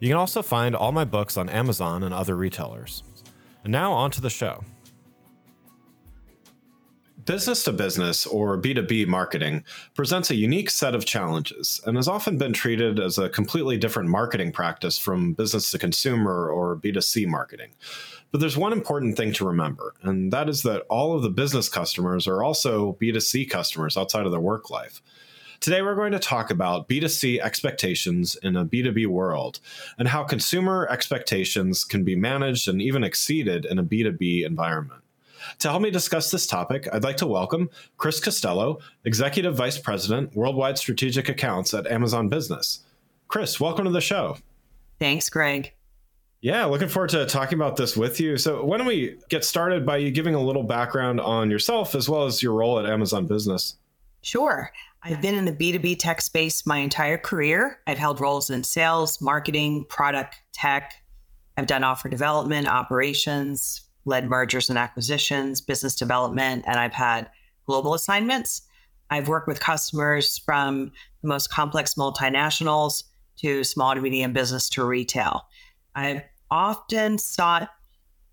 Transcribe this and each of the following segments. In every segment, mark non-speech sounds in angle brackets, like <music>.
You can also find all my books on Amazon and other retailers. And now on to the show. Business to business or B2B marketing presents a unique set of challenges and has often been treated as a completely different marketing practice from business to consumer or B2C marketing. But there's one important thing to remember, and that is that all of the business customers are also B2C customers outside of their work life. Today, we're going to talk about B2C expectations in a B2B world and how consumer expectations can be managed and even exceeded in a B2B environment. To help me discuss this topic, I'd like to welcome Chris Costello, Executive Vice President, Worldwide Strategic Accounts at Amazon Business. Chris, welcome to the show. Thanks, Greg. Yeah, looking forward to talking about this with you. So, why don't we get started by you giving a little background on yourself as well as your role at Amazon Business? Sure. I've been in the B2B tech space my entire career. I've held roles in sales, marketing, product, tech. I've done offer development, operations, led mergers and acquisitions, business development, and I've had global assignments. I've worked with customers from the most complex multinationals to small to medium business to retail. I've often sought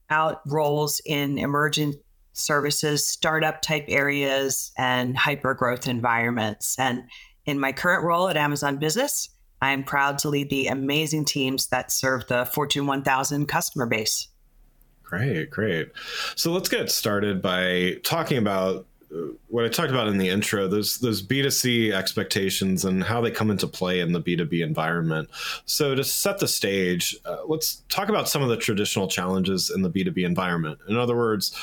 out roles in emerging services, startup type areas, and hyper growth environments. And in my current role at Amazon Business, I'm proud to lead the amazing teams that serve the Fortune 1000 customer base. Great, great. So let's get started by talking about uh, what I talked about in the intro. Those those B two C expectations and how they come into play in the B two B environment. So to set the stage, uh, let's talk about some of the traditional challenges in the B two B environment. In other words,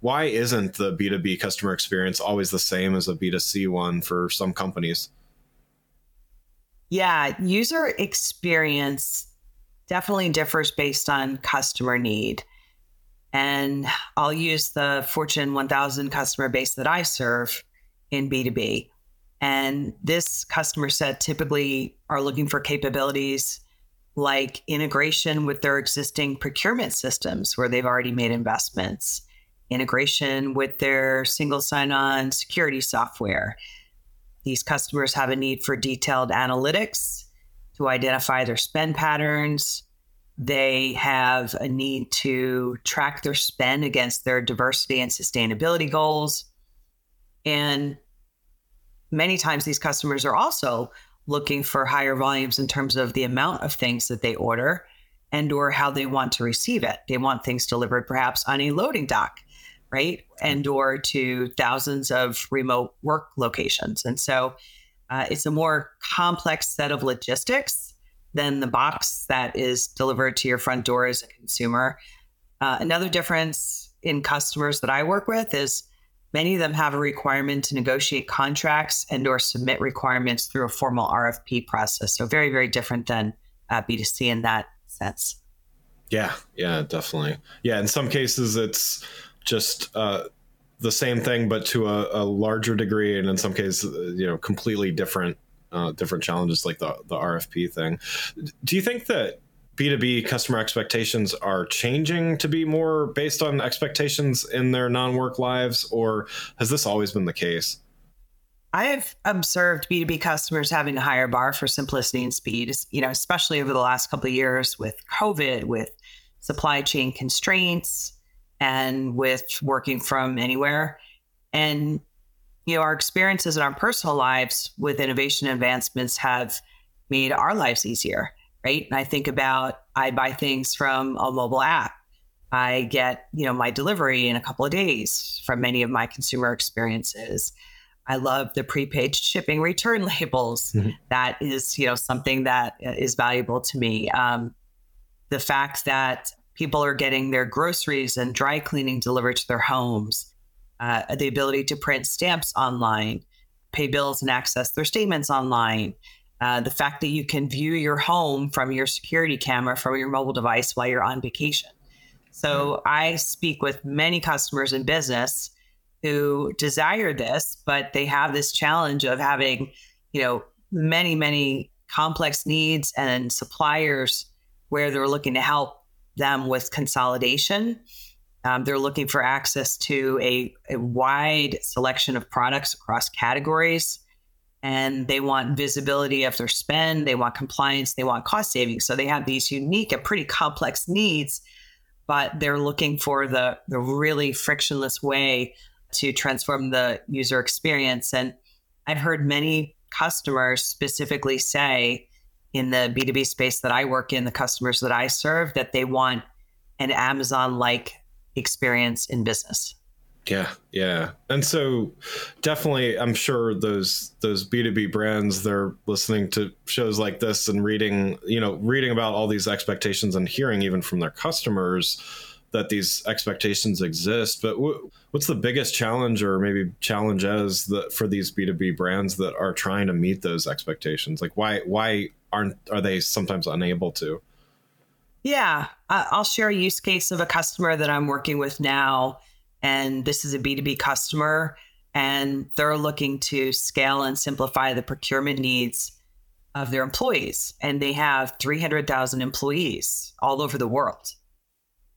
why isn't the B2B customer experience always the same as a B2C one for some companies? Yeah, user experience definitely differs based on customer need. And I'll use the Fortune 1000 customer base that I serve in B2B. And this customer set typically are looking for capabilities like integration with their existing procurement systems where they've already made investments, integration with their single sign on security software. These customers have a need for detailed analytics to identify their spend patterns, they have a need to track their spend against their diversity and sustainability goals. And many times these customers are also looking for higher volumes in terms of the amount of things that they order and or how they want to receive it. They want things delivered perhaps on a loading dock, right? And or to thousands of remote work locations. And so uh, it's a more complex set of logistics than the box that is delivered to your front door as a consumer. Uh, another difference in customers that I work with is many of them have a requirement to negotiate contracts and or submit requirements through a formal RFP process. So very, very different than uh, B2C in that sense. Yeah, yeah, definitely. Yeah, in some cases it's just uh, the same thing, but to a, a, larger degree, and in some cases, you know, completely different uh, different challenges, like the the RFP thing. Do you think that B2B customer expectations are changing to be more based on expectations in their non-work lives, or has this always been the case? I have observed B2B customers having a higher bar for simplicity and speed, you know, especially over the last couple of years with COVID, with supply chain constraints, and with working from anywhere. And, you know, our experiences in our personal lives with innovation advancements have made our lives easier, right? And I think about I buy things from a mobile app. I get, you know, my delivery in a couple of days from many of my consumer experiences. I love the prepaid shipping return <laughs> labels. Mm-hmm. That is, you know, something that is valuable to me. Um, the fact that people are getting their groceries and dry cleaning delivered to their homes, uh, the ability to print stamps online, pay bills and access their statements online. Uh, the fact that you can view your home from your security camera from your mobile device while you're on vacation. So I speak with many customers in business who desire this, but they have this challenge of having, you know, many, many complex needs and suppliers where they're looking to help them with consolidation. Um, they're looking for access to a, a wide selection of products across categories. And they want visibility of their spend. They want compliance. They want cost savings. So they have these unique and pretty complex needs, but they're looking for the, the really frictionless way to transform the user experience. And I've heard many customers specifically say, in the B2B space that I work in, the customers that I serve, that they want an Amazon like experience in business. Yeah, yeah. And so definitely I'm sure those those B2B brands they're listening to shows like this and reading, you know, reading about all these expectations and hearing even from their customers that these expectations exist. But w- what's the biggest challenge, or maybe challenges that for these B two B brands that are trying to meet those expectations? Like, why why aren't are they sometimes unable to? Yeah, I'll share a use case of a customer that I'm working with now, and this is a B two B customer, and they're looking to scale and simplify the procurement needs of their employees, and they have 300,000 employees all over the world.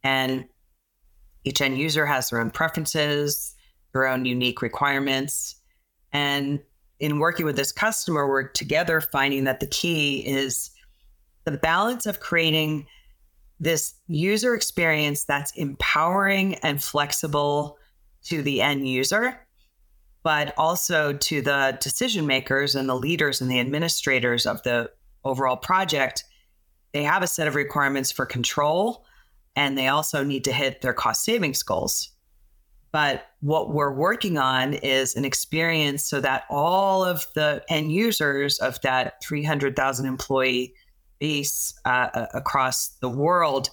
And each end user has their own preferences, their own unique requirements. And in working with this customer, we're together finding that the key is the balance of creating this user experience that's empowering and flexible to the end user, but also to the decision makers and the leaders and the administrators of the overall project. They have a set of requirements for control and they also need to hit their cost savings goals. But what we're working on is an experience so that all of the end users of that 300,000 employee base uh, across the world,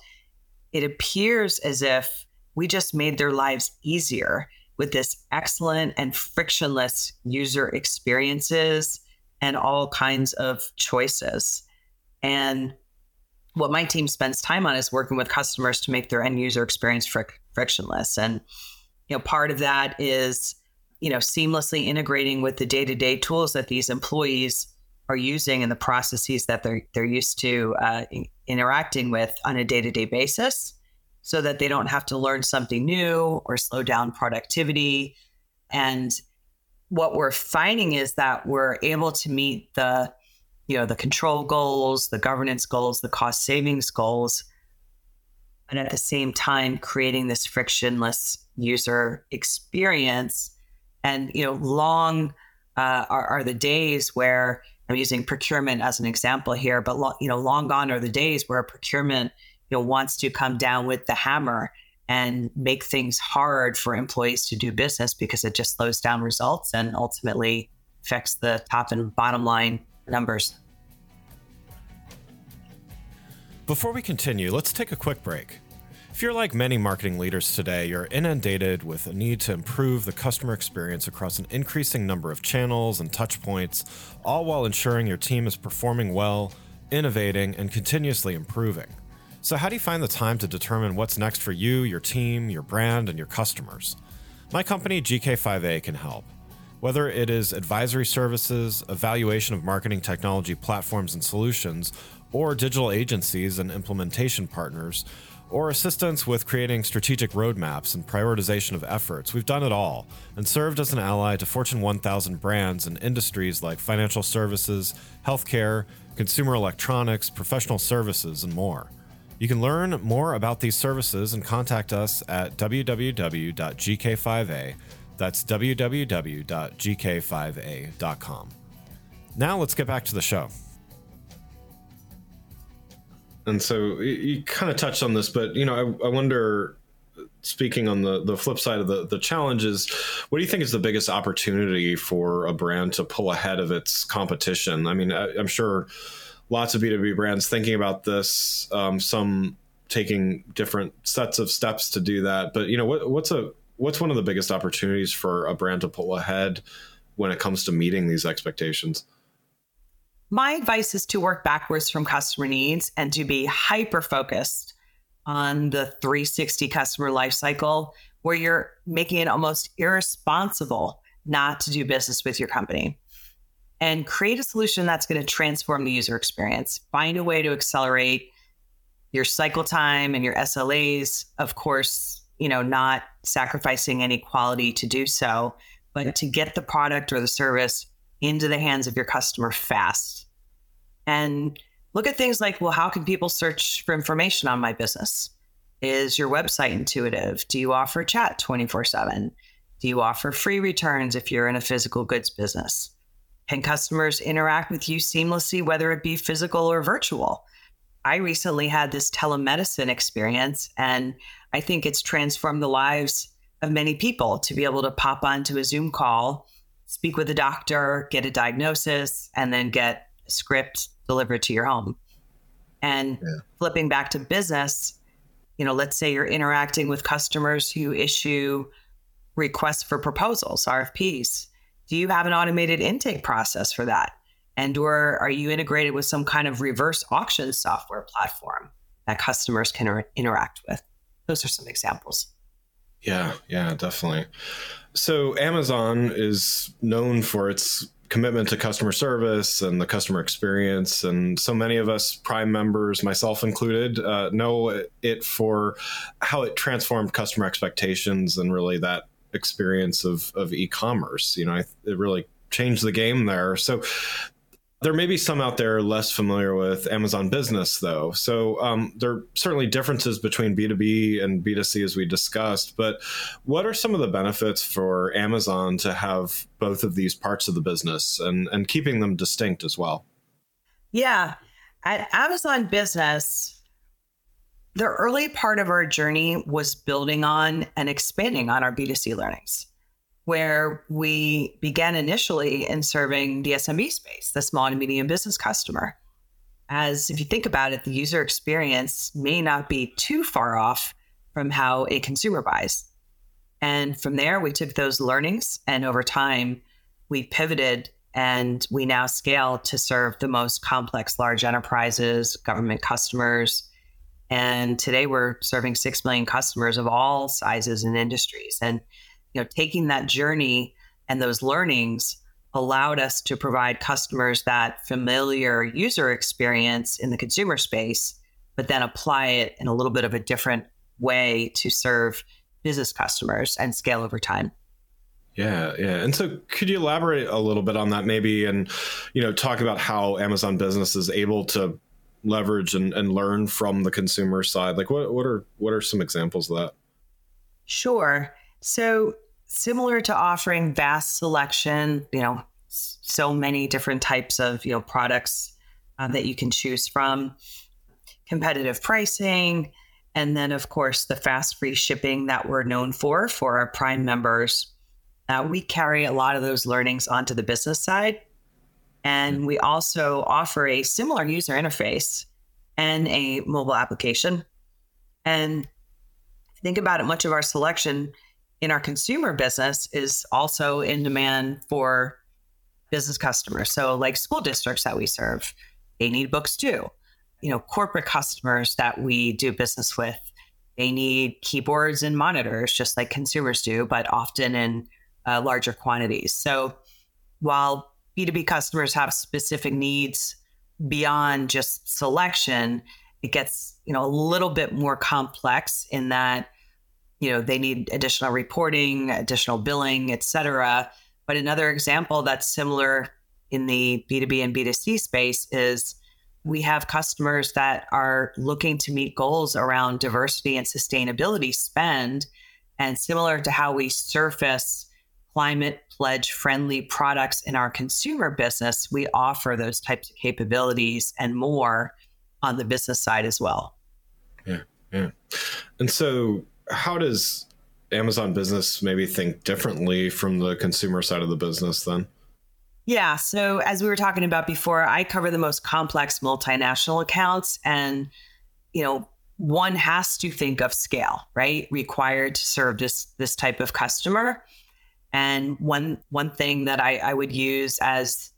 it appears as if we just made their lives easier with this excellent and frictionless user experiences and all kinds of choices. And what my team spends time on is working with customers to make their end user experience fric- frictionless. And you know, part of that is you know seamlessly integrating with the day to day tools that these employees are using and the processes that they're they're used to uh, interacting with on a day to day basis, so that they don't have to learn something new or slow down productivity. And what we're finding is that we're able to meet the you know, the control goals, the governance goals, the cost savings goals, and at the same time creating this frictionless user experience. And you know, long uh, are, are, the days where I'm using procurement as an example here, but lo- you know, long gone are the days where procurement you know wants to come down with the hammer and make things hard for employees to do business because it just slows down results and ultimately affects the top and bottom line numbers. Before we continue, let's take a quick break. If you're like many marketing leaders today, you're inundated with a need to improve the customer experience across an increasing number of channels and touch points, all while ensuring your team is performing well, innovating, and continuously improving. So, how do you find the time to determine what's next for you, your team, your brand, and your customers? My company, GK5A, can help. Whether it is advisory services, evaluation of marketing technology platforms and solutions, or digital agencies and implementation partners, or assistance with creating strategic roadmaps and prioritization of efforts. We've done it all and served as an ally to Fortune 1000 brands and industries like financial services, healthcare, consumer electronics, professional services, and more. You can learn more about these services and contact us at www.gk5a. That's www.gk5a.com. Now let's get back to the show and so you, kind of touched on this, but you know, I, I wonder speaking on the the flip side of the the challenges, what do you think is the biggest opportunity for a brand to pull ahead of its competition? I mean, I, am sure lots of B2B brands thinking about this, um, some taking different sets of steps to do that. But you know, what, what's a what's one of the biggest opportunities for a brand to pull ahead when it comes to meeting these expectations? My advice is to work backwards from customer needs and to be hyper focused on the 360 customer lifecycle where you're making it almost irresponsible not to do business with your company and create a solution that's going to transform the user experience. Find a way to accelerate your cycle time and your SLAs. Of course, you know, not sacrificing any quality to do so, but to get the product or the service into the hands of your customer fast. And look at things like, well, how can people search for information on my business? Is your website intuitive? Do you offer chat 24 7? Do you offer free returns if you're in a physical goods business? Can customers interact with you seamlessly, whether it be physical or virtual? I recently had this telemedicine experience, and I think it's transformed the lives of many people to be able to pop onto a Zoom call speak with a doctor, get a diagnosis, and then get a script delivered to your home. And yeah. flipping back to business, you know, let's say you're interacting with customers who issue requests for proposals, RFPs. Do you have an automated intake process for that? And or are you integrated with some kind of reverse auction software platform that customers can er- interact with? Those are some examples. Yeah, yeah, definitely. So Amazon is known for its commitment to customer service and the customer experience. And so many of us Prime members, myself included, uh, know it for how it transformed customer expectations and really that experience of, of e-commerce. You know, it really changed the game there. So there may be some out there less familiar with Amazon Business, though. So um, there are certainly differences between B2B and B2C, as we discussed. But what are some of the benefits for Amazon to have both of these parts of the business and, and keeping them distinct as well? Yeah. At Amazon Business, the early part of our journey was building on and expanding on our B2C learnings where we began initially in serving the SMB space, the small and medium business customer. As if you think about it, the user experience may not be too far off from how a consumer buys. And from there, we took those learnings and over time, we pivoted and we now scale to serve the most complex large enterprises, government customers. And today we're serving 6 million customers of all sizes and industries. And you know, taking that journey and those learnings allowed us to provide customers that familiar user experience in the consumer space, but then apply it in a little bit of a different way to serve business customers and scale over time. Yeah, yeah. And so could you elaborate a little bit on that maybe and you know talk about how Amazon business is able to leverage and, and learn from the consumer side? Like what what are what are some examples of that? Sure. So similar to offering vast selection, you know, so many different types of, you know, products uh, that you can choose from, competitive pricing, and then of course the fast free shipping that we're known for for our prime members. Uh, we carry a lot of those learnings onto the business side. And we also offer a similar user interface and a mobile application. And think about it, much of our selection in our consumer business is also in demand for business customers. So, like school districts that we serve, they need books too. You know, corporate customers that we do business with, they need keyboards and monitors just like consumers do, but often in uh, larger quantities. So, while B2B customers have specific needs beyond just selection, it gets, you know, a little bit more complex in that, you know, they need additional reporting, additional billing, et cetera. But another example that's similar in the B2B and B2C space is we have customers that are looking to meet goals around diversity and sustainability spend. And similar to how we surface climate pledge friendly products in our consumer business, we offer those types of capabilities and more on the business side as well. Yeah, yeah. And so, how does Amazon business maybe think differently from the consumer side of the business then? Yeah. So, as we were talking about before, I cover the most complex multinational accounts. And, you know, one has to think of scale, right? Required to serve this, this type of customer. And one one thing that I, I would use as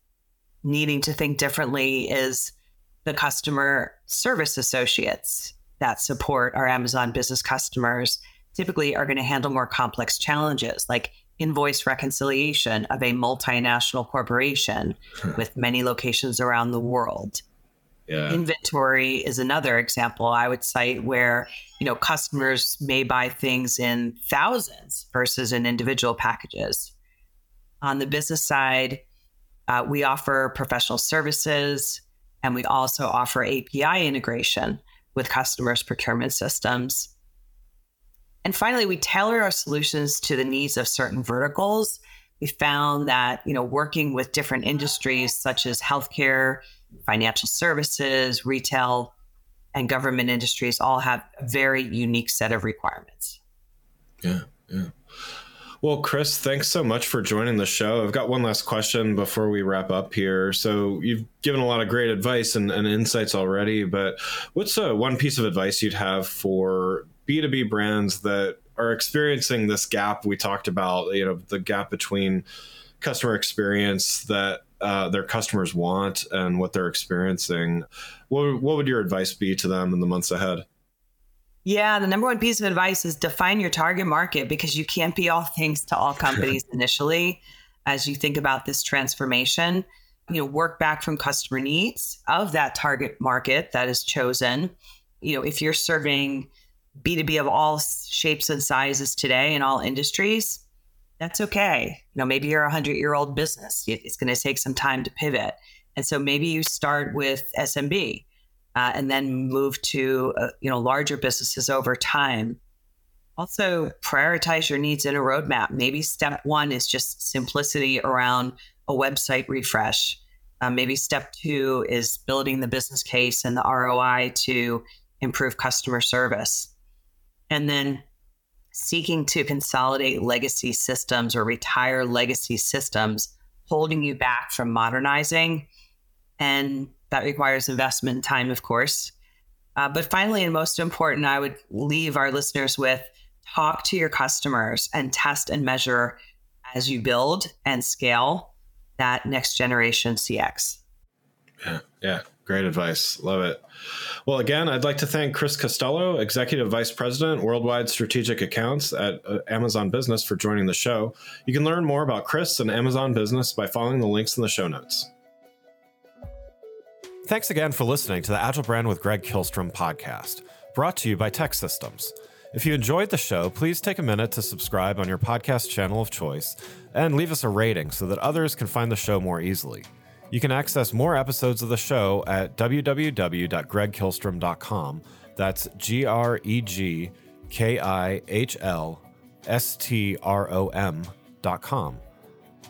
needing to think differently is the customer service associates that support our Amazon business customers typically are going to handle more complex challenges like invoice reconciliation of a multinational corporation with many locations around the world. Yeah. Inventory is another example I would cite where, you know, customers may buy things in thousands versus in individual packages. On the business side, uh, we offer professional services and we also offer API integration with customers' procurement systems. And finally, we tailor our solutions to the needs of certain verticals. We found that, you know, working with different industries such as healthcare, financial services, retail, and government industries all have a very unique set of requirements. Yeah, yeah. Well, Chris, thanks so much for joining the show. I've got one last question before we wrap up here. So, you've given a lot of great advice and, and insights already, but what's uh, one piece of advice you'd have for B2B brands that are experiencing this gap we talked about, you know, the gap between customer experience that uh, their customers want and what they're experiencing. What, what would your advice be to them in the months ahead? Yeah, the number one piece of advice is define your target market because you can't be all things to all companies initially as you think about this transformation. You know, work back from customer needs of that target market that is chosen. You know, if you're serving B2B of all shapes and sizes today in all industries, that's okay. You know, maybe you're a hundred year old business. It's going to take some time to pivot. And so maybe you start with SMB uh, and then move to, uh, you know, larger businesses over time. Also prioritize your needs in a roadmap. Maybe step one is just simplicity around a website refresh. Uh, maybe step two is building the business case and the ROI to improve customer service. And then seeking to consolidate legacy systems or retire legacy systems, holding you back from modernizing. And that requires investment time, of course. Uh, but finally, and most important, I would leave our listeners with talk to your customers and test and measure as you build and scale that next generation CX. Yeah, yeah, great advice. Love it. Well, again, I'd like to thank Chris Costello, Executive Vice President, Worldwide Strategic Accounts at uh, Amazon Business, for joining the show. You can learn more about Chris and Amazon Business by following the links in the show notes. Thanks again for listening to the Agile Brand with Greg Kihlstrom podcast, brought to you by TEKsystems. If you enjoyed the show, please take a minute to subscribe on your podcast channel of choice and leave us a rating so that others can find the show more easily. You can access more episodes of the show at www.gregkihlstrom.com. That's G R E G K I H L S T R O M.com.